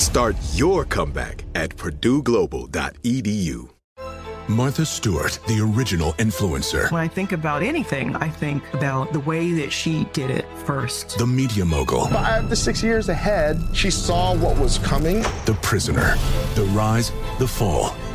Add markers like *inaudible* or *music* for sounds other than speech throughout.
Start your comeback at purdueglobal.edu. Martha Stewart, the original influencer. When I think about anything, I think about the way that she did it first. The media mogul. Five to six years ahead, she saw what was coming. The prisoner. The rise, the fall,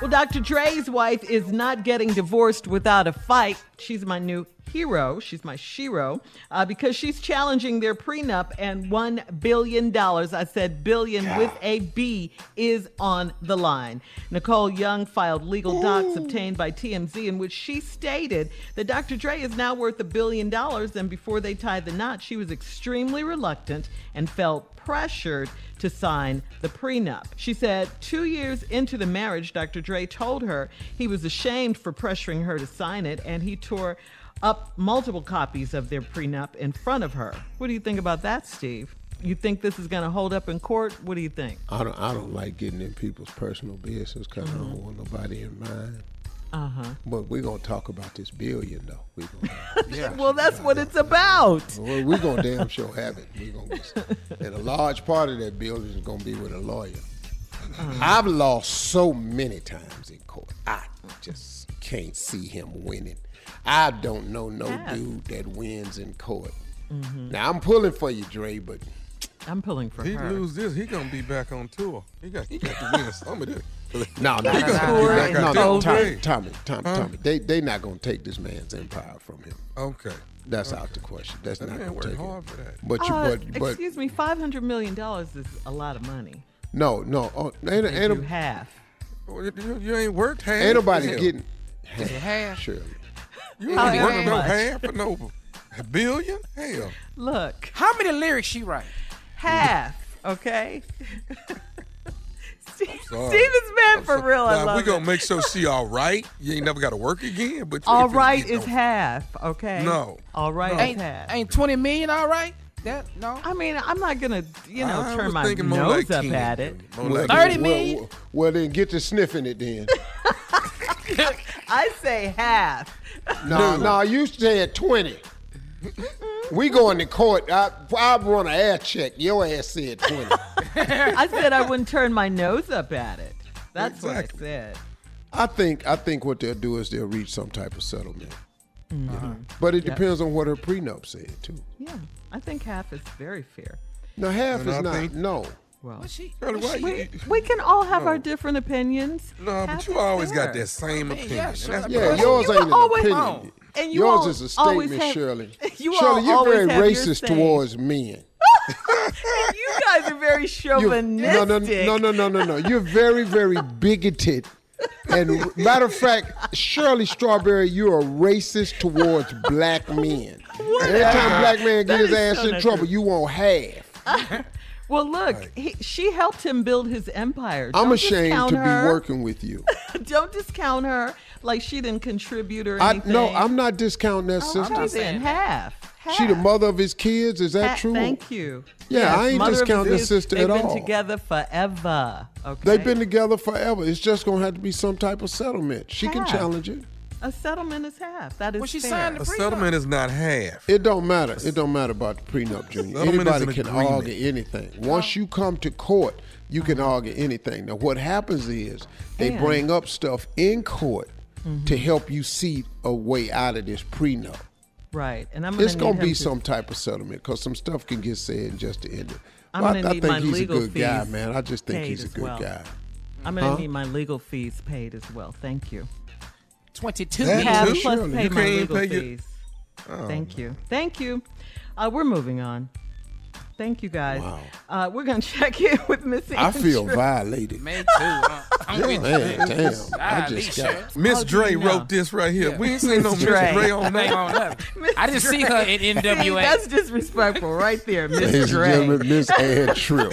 Well, Dr. Dre's wife is not getting divorced without a fight. She's my new hero. She's my shiro uh, because she's challenging their prenup and $1 billion. I said billion with a B is on the line. Nicole Young filed legal docs obtained by TMZ in which she stated that Dr. Dre is now worth a billion dollars. And before they tied the knot, she was extremely reluctant and felt pressured to sign the prenup. She said two years into the marriage, Dr. Dre told her he was ashamed for pressuring her to sign it, and he tore up multiple copies of their prenup in front of her. What do you think about that, Steve? You think this is going to hold up in court? What do you think? I don't. I don't like getting in people's personal business because I Uh-huh. don't want nobody in mine. Uh huh. But we're gonna talk about this billion though. We gonna. *laughs* well, that's what it's about. Well, we're gonna damn sure have it. We're gonna get, *laughs* and a large part of that building is gonna be with a lawyer. Uh-huh. I've lost so many times in court. I just can't see him winning. I don't know no Yes. dude that wins in court. Mhm. Now I'm pulling for you, Dre, but I'm pulling for He her. lose this, he gonna be back on tour. He got, he got to win *laughs* some of this. No, no, He no, got- no, he no, got no, that no, Tommy, Dre. Tommy, Tommy, Huh? Tommy. They they not gonna take this man's empire from him. Okay. That's out the question. That's That not gonna worked take hard it. for that. But you, Uh, but but excuse me, five hundred million dollars is a lot of money. no, no, oh, ain't, If ain't, you half. You, you ain't worked half. ain't nobody Hell. getting Is half? Sure. You ain't how worked no much? half for no a billion. Hell. Look, How many lyrics she write? half. Okay. *laughs* Steve, Sorry. Steve is mad for real. I Now, love we gonna it. make sure she *laughs* all right. You ain't never got to work again. But you All ain't finna right get is no- half. Okay. No. All right is Ain't, half. ain't 20 million all right? That no. I mean, I'm not gonna, you know, I turn my nose like up 10, at it. Well, Well, Thirty well, million? Well, well, then get to sniffing it then. *laughs* I say half. No, no, you said twenty. We going to court. I I run an air check. Your ass said twenty. *laughs* I said I wouldn't turn my nose up at it. That's Exactly. what I said. I think I think what they'll do is they'll reach some type of settlement. Mm-hmm. But it Yep. depends on what her prenup said too. Yeah, I think half is very fair. No, half And is I not. think- no. Well, Shirley, why we, you- we can all have No. our different opinions. No, but is you always got that same opinion. yeah, sure. Yeah, yours You ain't an always- opinion. And you yours is a statement, have- Shirley. *laughs* You Shirley, you're very have your racist towards men. *laughs* you guys are very *laughs* You- chauvinistic. no, no, no, no, no, no, no. You're very, very bigoted. And matter of fact, Shirley Strawberry, you're a racist towards black men. Every time black man get his ass so in trouble, true. you won't have. Well, look, he, she helped him build his empire. I'm ashamed discount to be working with you. *laughs* Don't discount her like she didn't contribute or I, no, I'm not discounting that Oh, sister. okay, then half. half. She the mother of his kids. Is that Ha- true? Thank you. Yeah, Yes, I ain't mother of discounting the his- sister they've at been all. together forever. Okay. They've been together forever. It's just gonna have to be some type of settlement. She can challenge it. A settlement is half. That is When she fair. signed the A settlement is not half. It don't matter. It don't matter about the prenup, Junior. Anybody an can agreement. argue anything. Once you come to court, you can argue anything. Now, what happens is they And- bring up stuff in court Mm-hmm. to help you see a way out of this prenup. Right, and I'm gonna It's gonna be to- some type of settlement because some stuff can get said just to end it. I'm But gonna I, need think my he's a legal good guy, fees man. I just think paid he's a as good well. guy. I'm gonna Huh? need my legal fees paid as well. Thank you. Twenty-two. That Half too? plus Shirley, pay you my legal pay your- fees. Oh, Thank you. Thank you. Uh, we're moving on. Thank you guys. Wow. Uh, we're gonna *laughs* check in with Miss. I feel violated. Me too. Uh, I'm Yeah, man, damn. I just Shirley. got. Miss How Dre you know? wrote this right here. We ain't seen no Miss Miss Dre. Dre on that. *laughs* I didn't see her in See, NWA. that's disrespectful right there, Miss Ladies Dre. Miss Ann Tripp.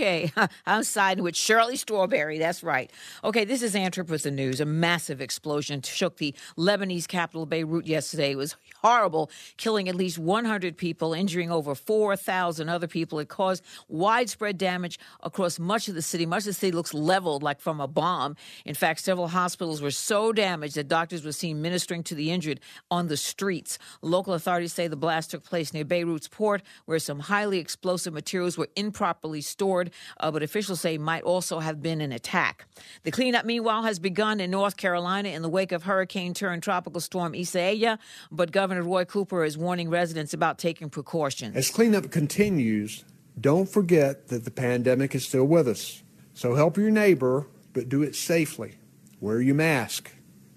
Okay, *laughs* I'm siding with Shirley Strawberry. That's right. Okay, this is Ann Tripp with the news. A massive explosion shook the Lebanese capital Beirut yesterday. It was horrible, killing at least 100 people, injuring over 4,000 other people. It caused widespread damage across much of the city. Much of the city looks leveled like from a bomb. In fact, several hospitals were so damaged that doctors were seen ministering to the injured on the streets. Local authorities say the blast took place near Beirut's port, where some highly explosive materials were improperly stored, uh, but officials say might also have been an attack. The cleanup, meanwhile, has begun in North Carolina in the wake of hurricane turned tropical storm Isaias, but Governor Roy Cooper is warning residents about taking precautions. As cleanup continues, don't forget that the pandemic is still with us. So help your neighbor, but do it safely. Wear your mask,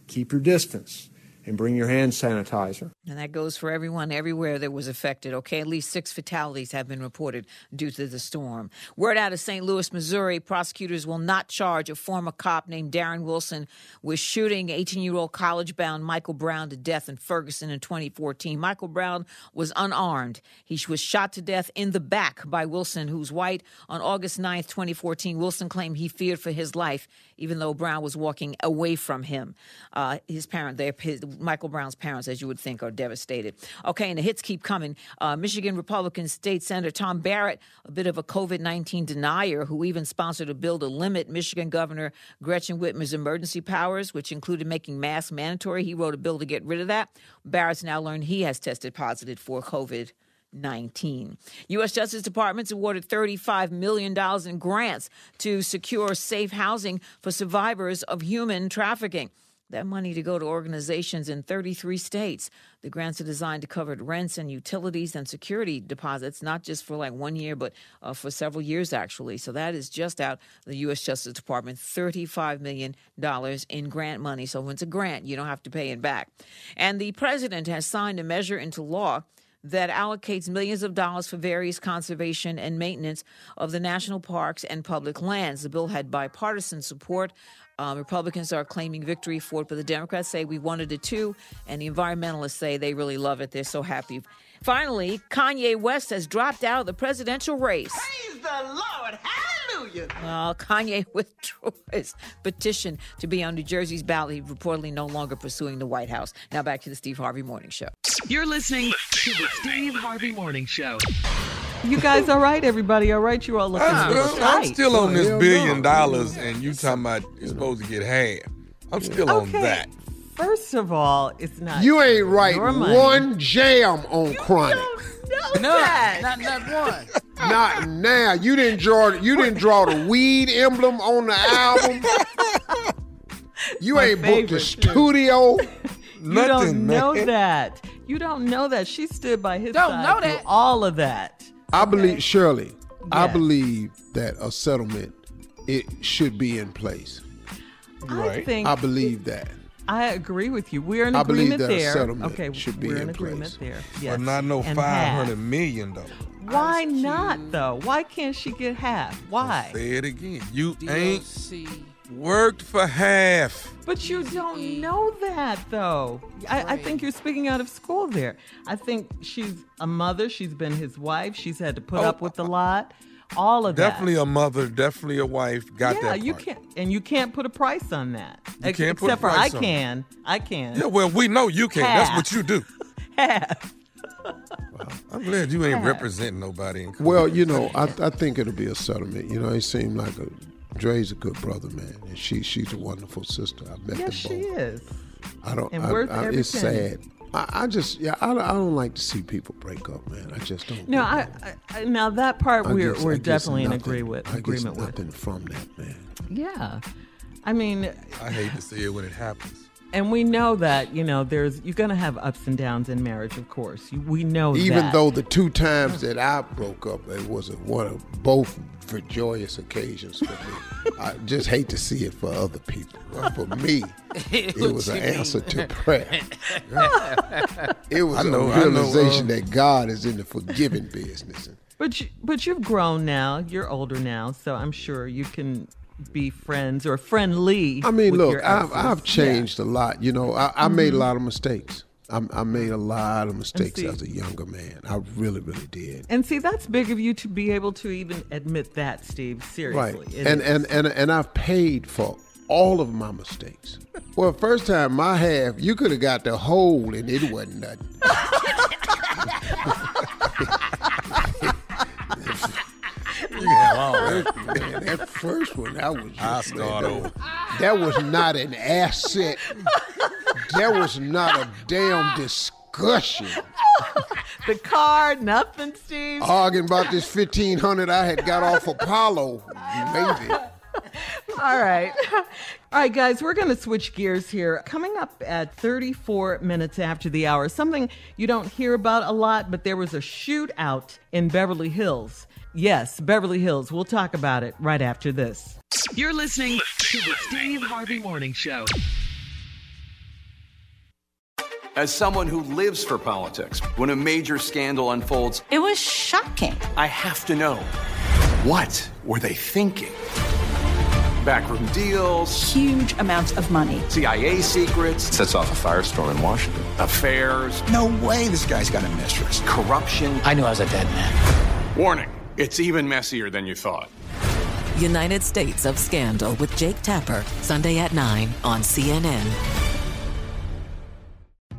keep your distance, and bring your hand sanitizer. And that goes for everyone everywhere that was affected. Okay, at least six fatalities have been reported due to the storm. Word out of St. Louis, Missouri, prosecutors will not charge a former cop named Darren Wilson with shooting 18 year old college bound Michael Brown to death in Ferguson in 2014. Michael Brown was unarmed. He was shot to death in the back by Wilson, who's white. On August 9th, 2014, Wilson claimed he feared for his life, even though Brown was walking away from him. Uh, his parent, their, his, Michael Brown's parents, as you would think, are devastated. Okay, and the hits keep coming. Uh, Michigan Republican State Senator Tom Barrett, a bit of a COVID 19 denier, who even sponsored a bill to limit Michigan Governor Gretchen Whitmer's emergency powers, which included making masks mandatory. He wrote a bill to get rid of that. Barrett's now learned he has tested positive for COVID 19. U.S. Justice Department's awarded $35 million in grants to secure safe housing for survivors of human trafficking. That money to go to organizations in 33 states. The grants are designed to cover rents and utilities and security deposits, not just for like one year, but uh, for several years, actually. So that is just out the U.S. Justice Department, $35 million in grant money. So when it's a grant, you don't have to pay it back. And the president has signed a measure into law that allocates millions of dollars for various conservation and maintenance of the national parks and public lands. The bill had bipartisan support. Um, Republicans are claiming victory for it, but the Democrats say we wanted it too, and the environmentalists say they really love it. They're so happy. Finally, Kanye West has dropped out of the presidential race. Praise the Lord. Hallelujah. Well, Kanye *laughs* withdrew his petition to be on New Jersey's ballot. He's reportedly no longer pursuing the White House. Now back to the Steve Harvey Morning Show. You're listening to the Steve Harvey Morning Show. You guys all right? Everybody all right? You all looking ah, a I'm little still, I'm still on this billion dollars, and you talking about you're supposed to get half. I'm still on that. First of all, it's not. You ain't right one jam on Chronic. No, No, that. not not one. *laughs* Not now. You didn't draw. You didn't draw the weed emblem on the album. *laughs* You My ain't booked the studio. *laughs* You don't know man. that. You don't know that. She stood by his Don't side know through all of that. I believe Shirley. I believe that a settlement it should be in place. I think I believe that. I agree with you. We're in I believe agreement that a there. settlement okay, should be we're in in agreement place. there. Yes. But not no And five half. hundred million though. Why not though? Why can't she get half? Why? Say it again. You ain't worked for half. But you don't know that though. I, I think you're speaking out of school there. I think she's a mother. She's been his wife. She's had to put Oh, up with a lot. All of that. Definitely a mother, definitely a wife. Got yeah, that. you can't, and you can't put a price on that. You Ex- can't put a except for I price on it. can. I can. Yeah, well, we know you can't. That's what you do. *laughs* Half. I'm glad you ain't Half. representing nobody. In Well, you know, I, I think it'll be a settlement. You know, he seemed like a Dre's a good brother, man, and she she's a wonderful sister. I met Yes, them she is. I don't. And I, worth I, every it's penny. sad. I, I just yeah. I, I don't like to see people break up, man. I just don't. No, I, I, I now that part I we're guess- we're I guess definitely in nothing- agree with I guess agreement with. nothing from that, man. Yeah, I mean, I hate to see it when it happens. And we know that you know there's you're gonna have ups and downs in marriage, of course. We know that Even that. though the two times that I broke up, it was a, one of both for joyous occasions for me. I just hate to see it for other people. But for me, *laughs* it was an mean? answer to prayer. *laughs* it was I know- a I know, realization uh, that God is in the forgiving business. But you, but you've grown now. You're older now, so I'm sure you can be friends or friendly. I mean, look, I've. I've changed a lot. You know, I, I made a Mhm. lot of mistakes. I, I made a lot of mistakes see- as a younger man. I really, really did. And see, that's big of you to be able to even admit that, Steve. Seriously, Right. And, and and and I've paid for all of my mistakes. Well, first time I have, you could have got the whole and it wasn't nothing. *laughs* You have all that. Man, that first one, that was I man, start that, over. was, that was not an asset. That was not a damn discussion. *laughs* the car, nothing, Steve. Arguing about this fifteen hundred I had got off Apollo, maybe. All right. All right, guys, we're going to switch gears here. Coming up at 34 minutes after the hour, something you don't hear about a lot, but there was a shootout in Beverly Hills. Yes, Beverly Hills. We'll talk about it right after this. You're listening to the Steve Harvey Morning Show. As someone who lives for politics, when a major scandal unfolds, It was shocking. I have to know what were they thinking? Backroom deals, Huge amounts of money. CIA secrets, Sets off a firestorm in Washington. affairs, No way this guy's got a mistress. corruption. I knew I was a dead man. Warning, it's even messier than you thought. United States of Scandal with Jake Tapper, Sunday at 9 on CNN.